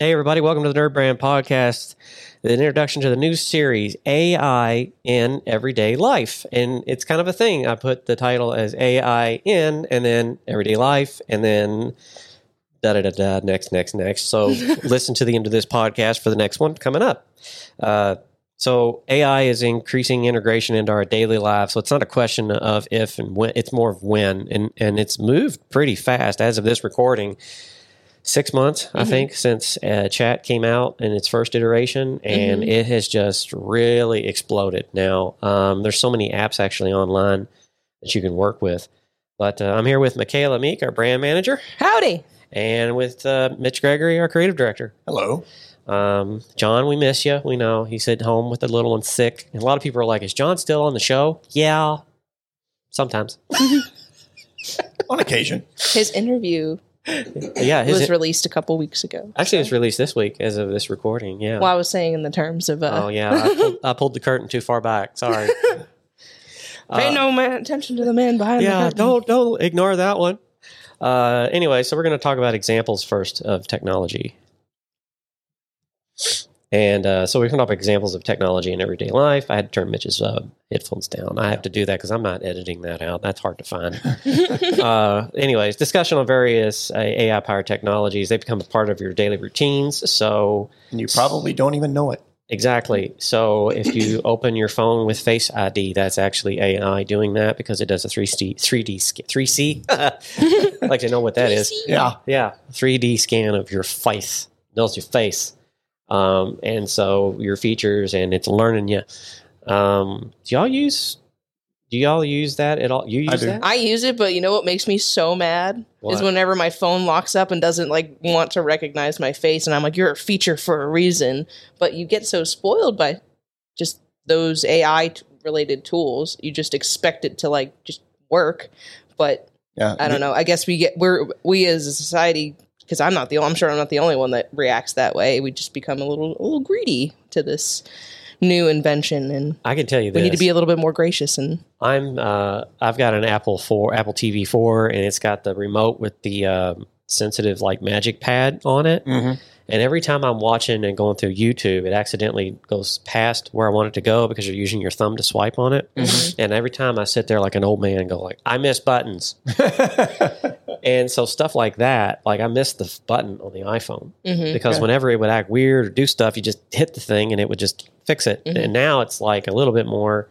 Hey, everybody, welcome to the NerdBrand Podcast, the introduction to the new series, AI in Everyday Life. And it's kind of a thing. I put the title as AI in, and then Everyday Life, and then da da da da, next, next, next. So listen to the end of this podcast for the next one coming up. Uh, so AI is increasing integration into our daily lives. So it's not a question of if and when; it's more of when, and and it's moved pretty fast as of this recording six months, I think, since uh, chat came out in its first iteration, and it has just really exploded. Now, um, there's so many apps actually online that you can work with. But uh, I'm here with Michaela Meek, our brand manager, Howdy. and with uh, Mitch Gregory, our creative director. Hello. Um, John, we miss you. We know he's at home with the little one sick. And a lot of people are like, "Is John still on the show?" Yeah, sometimes. On occasion. His interview yeah, his was released a couple weeks ago. actually it was released this week as of this recording. Yeah. Well, I was saying in the terms of uh, Oh yeah, I pulled, I pulled the curtain too far back. Sorry. pay Uh, no man attention to the man behind the yeah, curtain. don't don't ignore that one. Uh, anyway, so we're going to talk about examples first of technology, and uh, so we're going to talk about examples of technology in everyday life. I had to turn Mitch's uh, headphones down. I have to do that because I'm not editing that out. That's hard to find. uh, anyways, discussion on various uh, AI powered technologies. They become a part of your daily routines. So And you probably don't even know it. Exactly. So if you open your phone with Face ID, that's actually AI doing that because it does a 3D, 3D, 3C. I'd like to know what that is. Yeah. Yeah, 3D scan of your face, knows your face. Um, and so your features and it's learning you. Um, do y'all use, do y'all use that at all? You use I that? I use it, but you know what makes me so mad What? is whenever my phone locks up and doesn't like want to recognize my face, and I'm like, "You're a feature for a reason," but you get so spoiled by just those AI t- related tools. You just expect it to like just work, but Yeah. I don't know. I guess we get we're we as a society because I'm not the I'm sure I'm not the only one that reacts that way. We just become a little a little greedy to this new invention, and I can tell you this. we need to be a little bit more gracious. And I'm uh, I've got an Apple four Apple TV four, and it's got the remote with the um, sensitive like magic pad on it. Mhm. And every time I'm watching and going through YouTube, it accidentally goes past where I want it to go because you're using your thumb to swipe on it. And every time I sit there like an old man, and go like, I miss buttons. and so stuff like that, like I missed the button on the iPhone Mhm. because Yeah. whenever it would act weird or do stuff, you just hit the thing and it would just fix it. Mhm. And now it's like a little bit more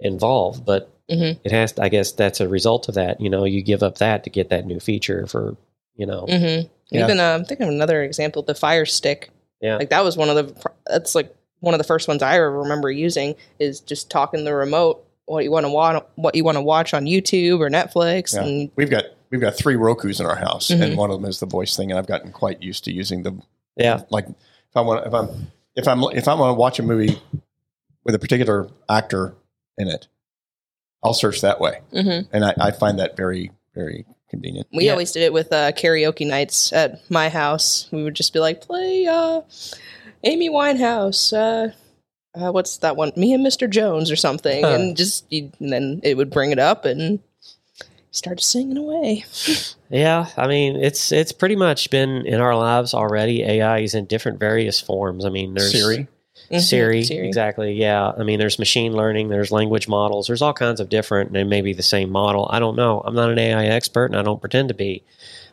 involved, but Mhm. it has. I guess that's a result of that. You know, you give up that to get that new feature for you know. hmm Yeah. Even uh, I'm thinking of another example, the Fire Stick. Yeah. like that was one of the. That's like one of the first ones I ever remember using is just talking the remote what you want to watch, what you want to watch on YouTube or Netflix, Yeah. and We've got we've got three Roku's in our house, Mhm. and one of them is the voice thing, and I've gotten quite used to using the Yeah, like if I want if I'm if I'm if I want to watch a movie with a particular actor in it, I'll search that way, Mhm. and I, I find that very very convenient. we Yeah. always did it with uh, karaoke nights at my house. We would just be like, play uh, Amy Winehouse. Uh, uh, what's that one? Me and Mr. Jones or something, Huh. and just you, and then it would bring it up and start singing away. yeah. I mean, it's it's pretty much been in our lives already. AI is in different various forms. I mean, there's Siri, Mhm. Siri, exactly. Yeah. I mean, there's machine learning, there's language models, there's all kinds of different, and maybe the same model. I don't know. I'm not an AI expert and I don't pretend to be.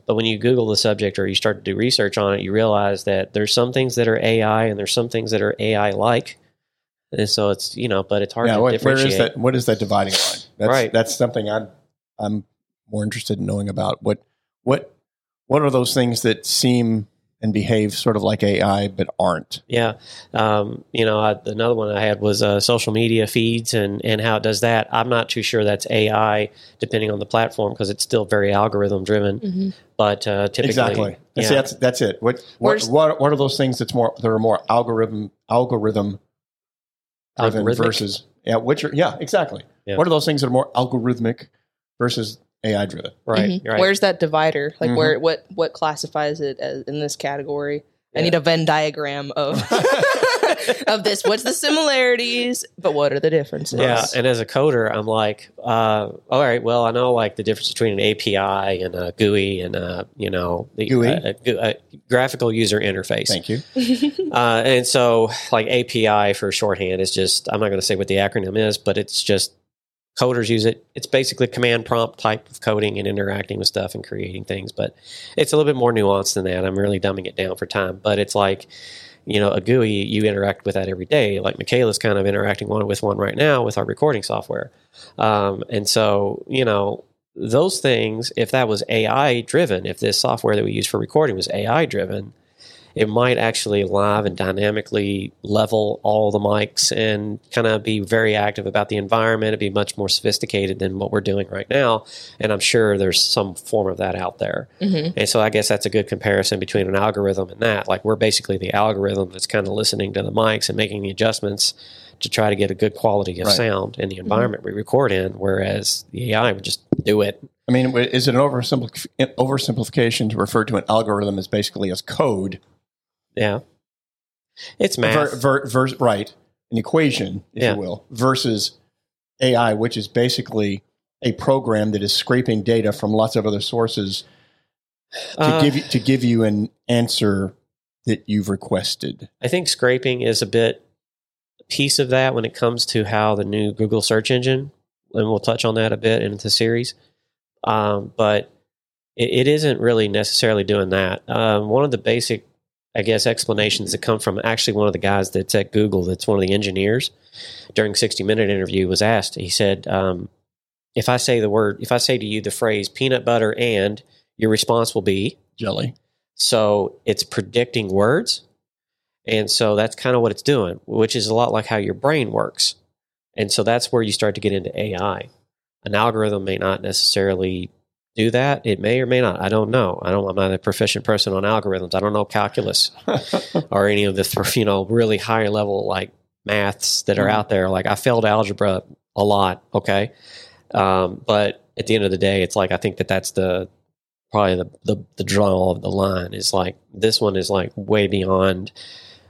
But when you Google the subject or you start to do research on it, you realize that there's some things that are AI and there's some things that are AI like. And so it's, you know, but it's hard yeah. to What, differentiate. is that? What is that dividing line? That's, Right. That's something I'm I'm more interested in knowing about. What what what are those things that seem and behave sort of like AI but aren't? Yeah, um, you know, I, another one I had was uh, social media feeds and and how it does that. I'm not too sure that's AI, depending on the platform, because it's still very algorithm driven. Mhm. But uh, typically, Exactly. yeah, See, that's that's it. What what, Where's- what what are those things that's more that are more algorithm algorithm driven versus yeah, which are yeah, exactly. Yeah. What are those things that are more algorithmic versus AI driven? right, Mhm. right. Where's that divider? Like Mhm. where what what classifies it as in this category? I need a Venn diagram of of this. What's the similarities, but what are the differences? Yeah, and as a coder, I'm like, uh, all right, well, I know like the difference between an API and a GUI and a you know the GUI? a- a- a graphical user interface. Thank you. Uh, and so, like API for shorthand is just, I'm not going to say what the acronym is, but it's just coders use it. It's basically command prompt type of coding and interacting with stuff and creating things, but it's a little bit more nuanced than that. I'm really dumbing it down for time, but it's like, you know, a GUI, you interact with that every day. Like Michaela's kind of interacting one with one right now with our recording software. Um, and so, you know, those things, if that was AI driven, if this software that we use for recording was AI driven, it might actually live and dynamically level all the mics and kind of be very active about the environment. It'd be much more sophisticated than what we're doing right now. And I'm sure there's some form of that out there. Mhm. And so I guess that's a good comparison between an algorithm and that. Like we're basically the algorithm that's kind of listening to the mics and making the adjustments to try to get a good quality of Right. sound in the environment we record in, whereas the AI would just do it. I mean, is it an oversimplif- oversimplification to refer to an algorithm as basically as code? Yeah. It's math. Ver, ver, vers- right, an equation, if Yeah. you will, versus AI, which is basically a program that is scraping data from lots of other sources to Uh, give you to give you an answer that you've requested. I think scraping is a bit a piece of that when it comes to how the new Google search engine, and we'll touch on that a bit in the series. Um, but it, it isn't really necessarily doing that. Um, one of the basic, I guess, explanations that come from actually one of the guys that's at Google, that's one of the engineers, during 60 Minute interview was asked. He said, um, "If I say the word, if I say to you the phrase peanut butter and," your response will be Jelly. so it's predicting words. And so that's kind of what it's doing, which is a lot like how your brain works. And so that's where you start to get into AI. An algorithm may not necessarily do that. It may or may not. I don't know. I don't I'm not a proficient person on algorithms. I don't know calculus or any of the you know really high level like maths that are Mhm. out there. Like I failed algebra a lot, okay? Um, but at the end of the day, it's like I think that that's the probably the, the the draw of the line is like this one is like way beyond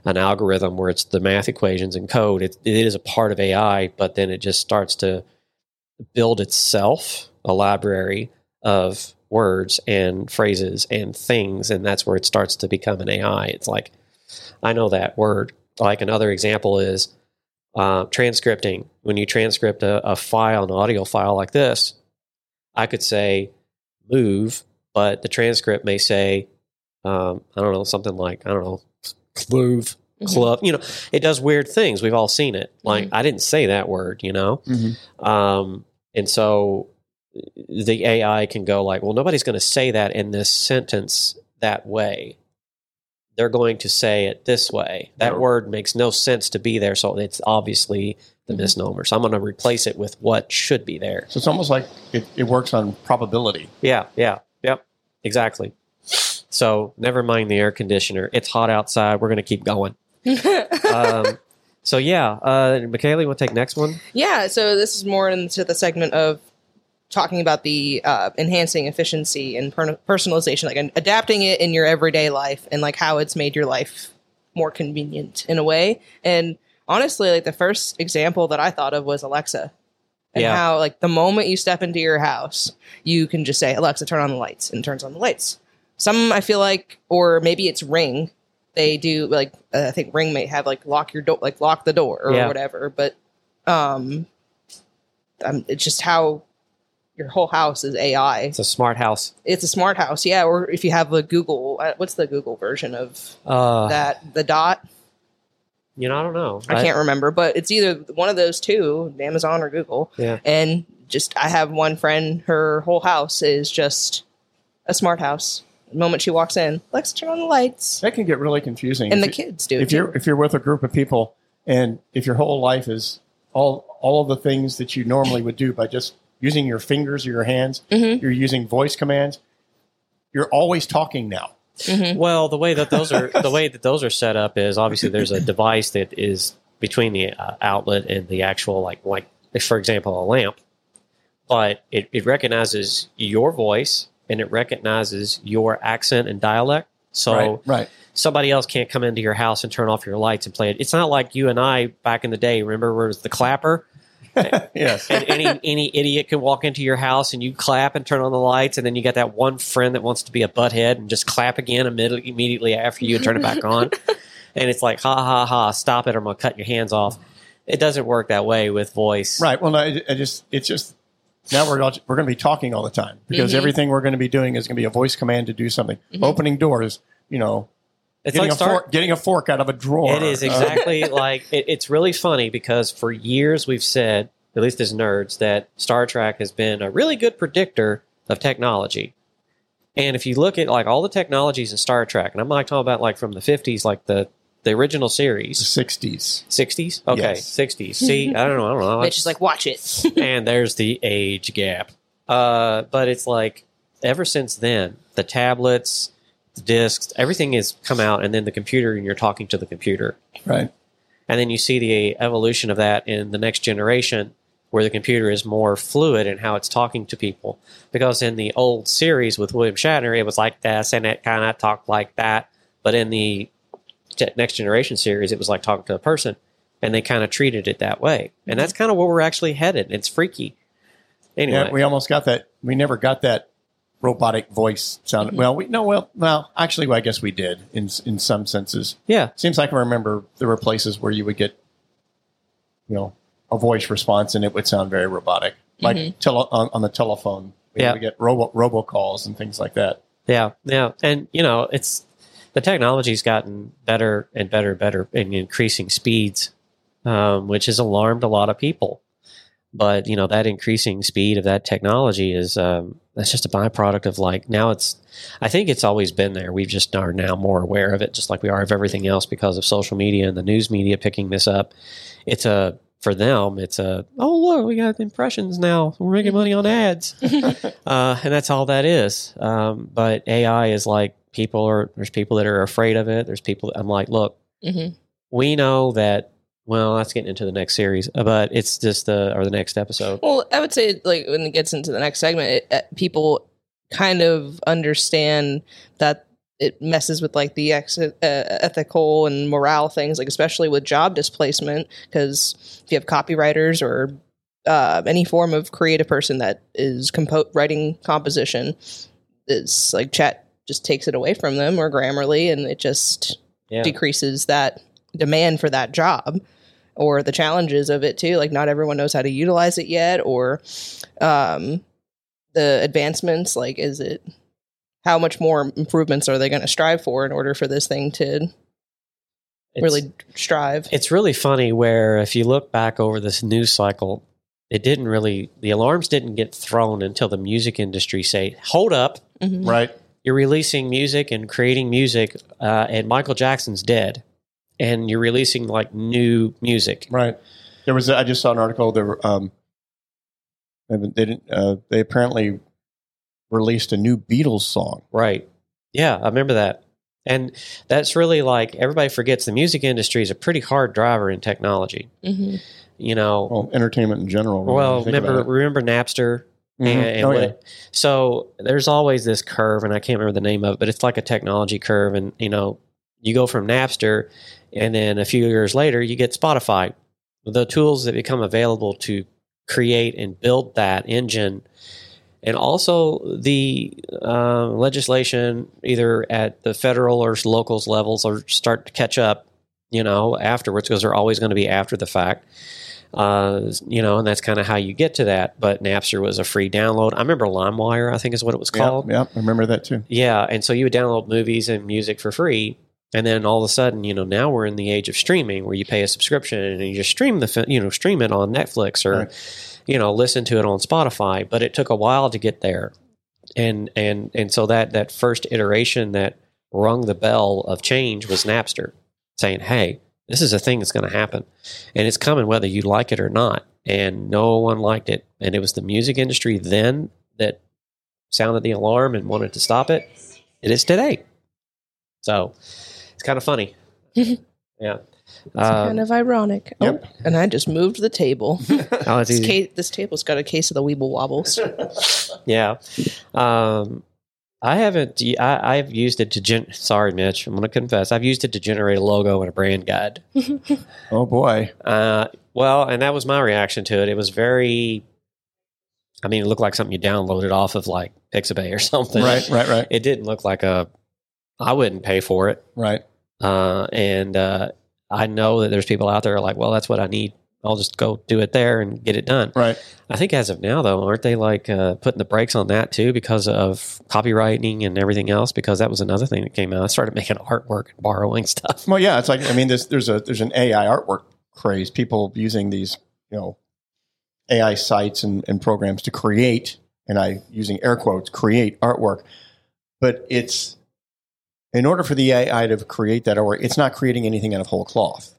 an algorithm where it's the math equations and code. It, it is a part of AI, but then it just starts to build itself a library of words and phrases and things, and that's where it starts to become an AI. It's like I know that word. Like another example is uh, transcripting. When you transcript a, a file, an audio file like this, I could say move, but the transcript may say, um, I don't know, something like, I don't know, move, club. You know, it does weird things. We've all seen it. Like, I didn't say that word, you know? Mhm. Um, and so the AI can go like, well, nobody's going to say that in this sentence that way. They're going to say it this way. That Yeah. word makes no sense to be there, so it's obviously the Mhm. misnomer. So I'm going to replace it with what should be there. So it's almost like it, it works on probability. Yeah, yeah, yep, exactly. So never mind the air conditioner. It's hot outside. We're going to keep going. Um, so yeah, uh, Michaela, you want to take next one? yeah, so this is more into the segment of talking about the uh, enhancing efficiency and per- personalization, like adapting it in your everyday life and like how it's made your life more convenient in a way. And honestly, like the first example that I thought of was Alexa. And Yeah. how like the moment you step into your house, you can just say, Alexa, turn on the lights and turns on the lights. Some I feel like, or maybe it's Ring. They do like uh, I think Ring may have like lock your door, like lock the door or Yeah. whatever. But um, um, it's just how your whole house is AI. It's a smart house. It's a smart house, yeah. Or if you have a Google, uh, what's the Google version of Uh, that? The Dot. you know, I don't know. I can't remember, but it's either one of those two, Amazon or Google. Yeah. And just I have one friend, her whole house is just a smart house. The moment she walks in, let's turn on the lights. That can get really confusing. And If the you- kids do. if too. you're if you're with a group of people and if your whole life is all all of the things that you normally would do by just using your fingers or your hands, Mhm. you're using voice commands. You're always talking now. Well, the way that those are the way that those are set up is obviously there's a device that is between the uh, outlet and the actual like like for example a lamp, but it, it recognizes your voice and it recognizes your accent and dialect. So right, right. somebody else can't come into your house and turn off your lights and play it. It's not like you and I back in the day. Remember, where it was the clapper? yes. and any any idiot can walk into your house and you clap and turn on the lights, and then you got that one friend that wants to be a butthead and just clap again immediately, immediately after you and turn it back on, and it's like ha ha ha, stop it, or I'm gonna cut your hands off. It doesn't work that way with voice, Right. Well, no, I, I just it's just now we're all, we're going to be talking all the time because Mhm. everything we're going to be doing is going to be a voice command to do something. Mhm. Opening doors, you know, It's getting like a start. fork, getting a fork out of a drawer. It is Uh, exactly like it, it's really funny because for years we've said, at least as nerds, that Star Trek has been a really good predictor of technology. And if you look at like all the technologies in Star Trek, and I'm not talking about like from the 50s, like the the original the series, sixties. 60s, okay, Yes. 60s. See, I don't know, I don't know. Mitch is like, watch it. and there's the age gap. Uh, but it's like ever since then, the tablets, the discs, everything has come out, and then the computer, and you're talking to the computer. Right. And then you see the evolution of that in the next generation, where the computer is more fluid in how it's talking to people. Because in the old series with William Shatner, it was like this, and it kind of talked like that. But in the next generation series, it was like talking to a person, and they kind of treated it that way. And mm-hmm. that's kind of where we're actually headed. It's freaky. Anyway, Yeah, we almost got that. We never got that robotic voice sound. Well, we no, well, well, actually, I guess we did in in some senses. yeah, Seems like I remember there were places where you would get, you know, a voice response and it would sound very robotic, like tele- on, on the telephone. We Yeah. we get robo robocalls and things like that. Yeah, yeah, and you know, it's the technology's gotten better and better and better in increasing speeds, um, which has alarmed a lot of people. But you know, that increasing speed of that technology is um, that's just a byproduct of like now it's. I think it's always been there. We've just are now more aware of it, just like we are of everything else because of social media and the news media picking this up. It's a for them, it's a oh look, we got impressions now. We're making money on ads uh, and that's all that is. Um, but AI is like people are. There's people that are afraid of it. There's people. I'm like, look, hmm we know that. Well, that's getting into the next series, but it's just the or the next episode. Well, I would say like when it gets into the next segment, it, uh, people kind of understand that it messes with like the ex- uh, ethical and morale things, like especially with job displacement, because if you have copywriters or uh, any form of creative person that is compo- writing composition, it's like chat just takes it away from them or Grammarly, and it just Yeah, decreases that demand for that job or the challenges of it too like not everyone knows how to utilize it yet or um the advancements like is it how much more improvements are they going to strive for in order for this thing to It's- really strive It's really funny where if you look back over this news cycle, it didn't really the alarms didn't get thrown until the music industry say, "Hold up, Mhm. Right. you're releasing music and creating music, uh, and Michael Jackson's dead, and you're releasing like new music." Right. There was. I just saw an article. There. Um, they they didn't. Uh, they apparently released a new Beatles song. Right. Yeah, I remember that. And that's really like everybody forgets the music industry is a pretty hard driver in technology. Mhm. You know, Well, entertainment in general. when well, remember remember Napster Mhm. and, and oh what yeah. it- so there's always this curve and I can't remember the name of it, but it's like a technology curve and you know, you go from Napster and then a few years later you get Spotify. The tools that become available to create and build that engine and also the uh, legislation either at the federal or locals levels or start to catch up you know afterwards because they're always going to be after the fact uh, you know and that's kind of how you get to that but napster was a free download i remember limewire i think is what it was called Yeah, I remember that too. yeah, and so you would download movies and music for free, and then all of a sudden, you know, now we're in the age of streaming where you pay a subscription and you just stream the, you know, stream it on Netflix or, Right. you know, listen to it on Spotify. But it took a while to get there, and and and so that that first iteration that rung the bell of change was Napster, saying, "Hey, this is a thing that's going to happen, and it's coming whether you like it or not." And no one liked it, and it was the music industry then that sounded the alarm and wanted to stop it. It is today. So it's kind of funny. yeah. It's kind Um, of ironic. Yep. Oh, and I just moved the table. oh, it's this, easy. ca- this table's got a case of the Weeble Wobbles. Yeah. Um, I haven't. I, I've used it to. Gen- Sorry, Mitch. I'm going to confess. I've used it to generate a logo and a brand guide. Oh boy. Uh, well, and that was my reaction to it. It was very. I mean, it looked like something you downloaded off of like Pixabay or something. Right, right, right, It didn't look like a. I wouldn't pay for it. right. Uh, and uh, I know that there's people out there like, well, that's what I need. I'll just go do it there and get it done. Right. I think as of now, though, aren't they like uh, putting the brakes on that too because of copywriting and everything else? Because that was another thing that came out. I started making artwork and borrowing stuff. Well, yeah, it's like I mean, there's there's a there's an AI artwork craze. People using these, you know, AI sites and, and programs to create, and I using air quotes, create artwork. But it's in order for the AI to create that artwork, it's not creating anything out of whole cloth.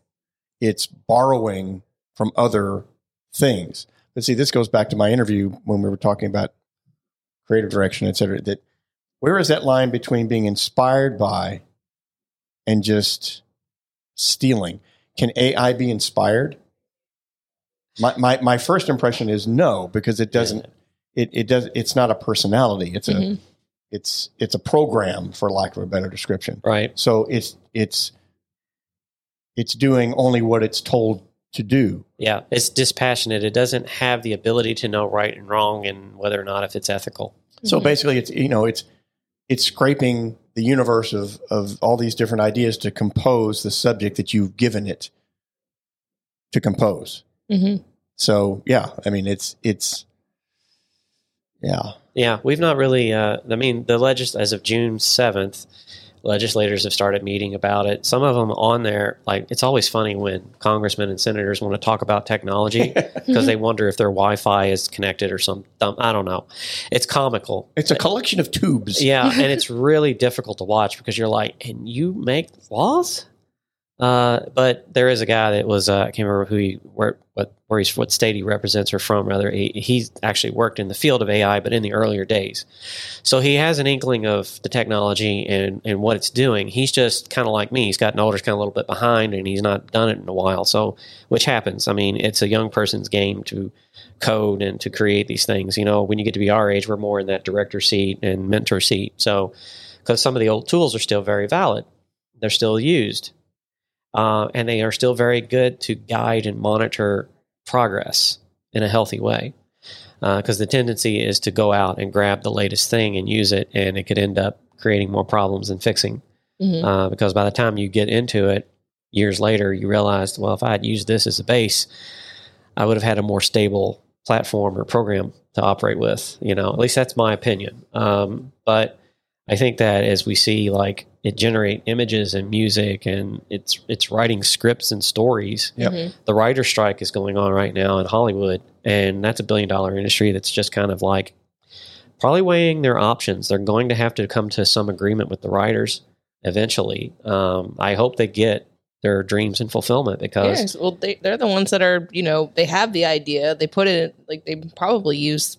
It's borrowing from other things. But see, this goes back to my interview when we were talking about creative direction, et cetera. That where is that line between being inspired by and just stealing? Can AI be inspired? My, my, my first impression is no, because it doesn't, it, it does, it's not a personality. It's a, Mhm. It's, it's a program for lack of a better description. Right. So it's, it's, it's doing only what it's told to do. Yeah. It's dispassionate. It doesn't have the ability to know right and wrong and whether or not if it's ethical. So Mhm. basically, it's you know it's it's scraping the universe of of all these different ideas to compose the subject that you've given it to compose. Mhm. So yeah, I mean it's it's yeah Yeah, we've not really. Uh, I mean, the legis as of June seventh, legislators have started meeting about it. Some of them on there, like it's always funny when congressmen and senators want to talk about technology because they wonder if their Wi-Fi is connected or some dumb. I don't know. It's comical. it's a collection of tubes. Yeah, and it's really difficult to watch because you're like, and you make laws. Uh, but there is a guy that was uh, I can't remember who he where what where he's what state he represents or from. Rather, he, he's actually worked in the field of AI, but in the earlier days. So he has an inkling of the technology and and what it's doing. He's just kind of like me. He's gotten older, kind of a little bit behind, and he's not done it in a while. So which happens. I mean, it's a young person's game to code and to create these things. You know, when you get to be our age, we're more in that director seat and mentor seat. So because some of the old tools are still very valid, they're still used uh, and they are still very good to guide and monitor progress in a healthy way. Because the tendency is to go out and grab the latest thing and use it, and it could end up creating more problems than fixing. Mhm. Uh, because by the time you get into it, years later, you realized, well, if I had used this as a base, I would have had a more stable platform or program to operate with. You know, at least that's my opinion. Um, but I think that as we see, like it generate images and music, and it's it's writing scripts and stories. Yep. Mhm. The writer strike is going on right now in Hollywood, and that's a billion dollar industry that's just kind of like probably weighing their options. They're going to have to come to some agreement with the writers eventually. Um, I hope they get their dreams and fulfillment because Yes, well, they, they're the ones that are, you know, they have the idea. They put it, like, they probably use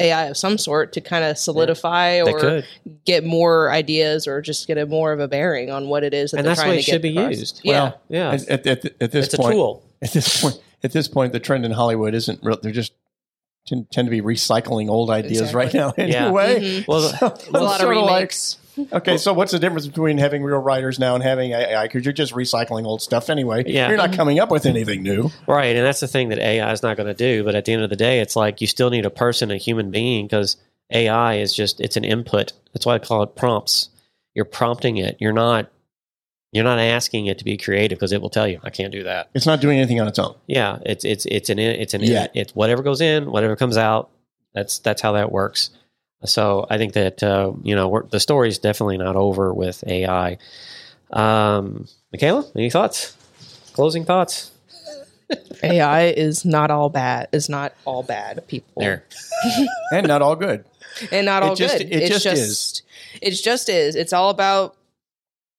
AI of some sort to kind of solidify they or could. get more ideas or just get a more of a bearing on what it is that And they're that's the trying way to it should get be across. used. Yeah. Well, Yeah, At, at, at, at this it's a point, tool. at this point, at this point, the trend in Hollywood isn't real. They're just tend, tend to be recycling old ideas Exactly. right now. Yeah. Anyway, Mhm. Well, So a I'm lot of sorta like, remakes. Okay, so what's the difference between having real writers now and having AI? Because you're just recycling old stuff anyway. Yeah. You're not mm-hmm. coming up with anything new. Right, and that's the thing that AI is not going to do. But at the end of the day, it's like you still need a person, a human being, because AI is just it's an input. That's why I call it prompts. You're prompting it. You're not you're not asking it to be creative because it will tell you I can't do that. It's not doing anything on its own. Yeah, it's it's it's an it's an Yeah. it's whatever goes in, whatever comes out. That's that's how that works. So I think that uh, you know we're, the story is definitely not over with AI. Um, Michaela, any thoughts? Closing thoughts? AI is not all bad. Is not all bad people. There. And not all good. and not It all just- good. it it's just just is. It just is. It's all about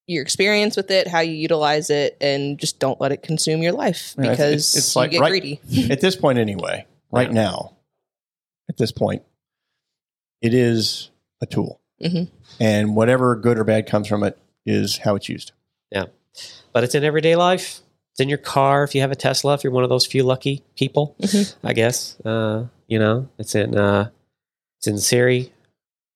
your experience with it, how you utilize it, and just don't let it consume your life Yeah, it's- because it's- it's you like get right- greedy. At this point, anyway, right Yeah. now, at this point, it is a tool. Mhm. And whatever good or bad comes from it is how it's used. Yeah. But it's in everyday life. It's in your car. If you have a Tesla, if you're one of those few lucky people, Mhm. I guess. Uh, you know, it's in uh, it's in Siri.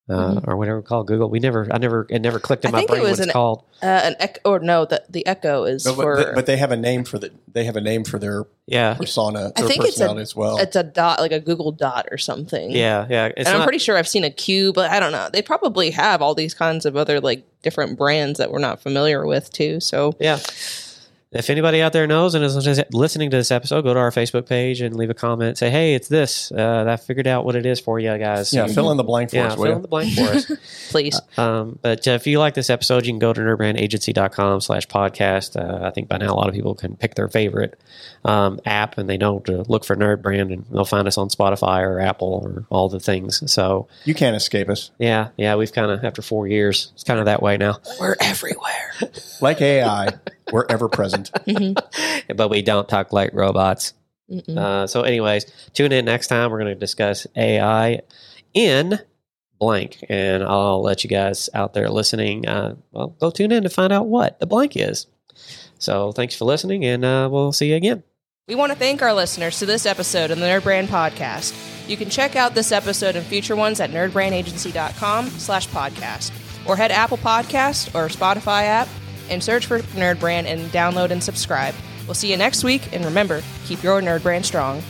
Uh, or whatever we call Google. We never, I never, it never clicked in Mm-hmm. I my think it brain what was it's an- called. Uh, an echo, or no, the the echo is No, for. but, but they have a name for the they have a name for their Yeah, persona, I their think it's a- personality as well. it's a dot, like a Google dot or something. yeah, yeah. It's and I'm pretty sure I've seen a cube, but I don't know. They probably have all these kinds of other like different brands that we're not familiar with too. So Yeah. If anybody out there knows and is listening to this episode, go to our Facebook page and leave a comment. Say, hey, it's this. Uh, I figured out what it is for you guys. yeah, fill in the blank for yeah, us, will fill in the blank for us. please, Um, but uh, if you like this episode, you can go to nerdbrandagency.com slash podcast. Uh, I think by now a lot of people can pick their favorite um, app and they know to look for NerdBrand and they'll find us on Spotify or Apple or all the things. So, You can't escape us. yeah, yeah, we've kind of, after four years, it's kind of that way now. we're everywhere. Like AI, we're ever present. But we don't talk like robots. Uh, so, anyways, tune in next time. We're going to discuss AI in blank, and I'll let you guys out there listening. Uh, well, go tune in to find out what the blank is. So, thanks for listening, and uh, we'll see you again. We want to thank our listeners to this episode of the NerdBrand Podcast. You can check out this episode and future ones at nerdbrandagency.com slash podcast or head Apple Podcast or Spotify app and search for NerdBrand and download and subscribe. We'll see you next week, and remember, keep your NerdBrand strong.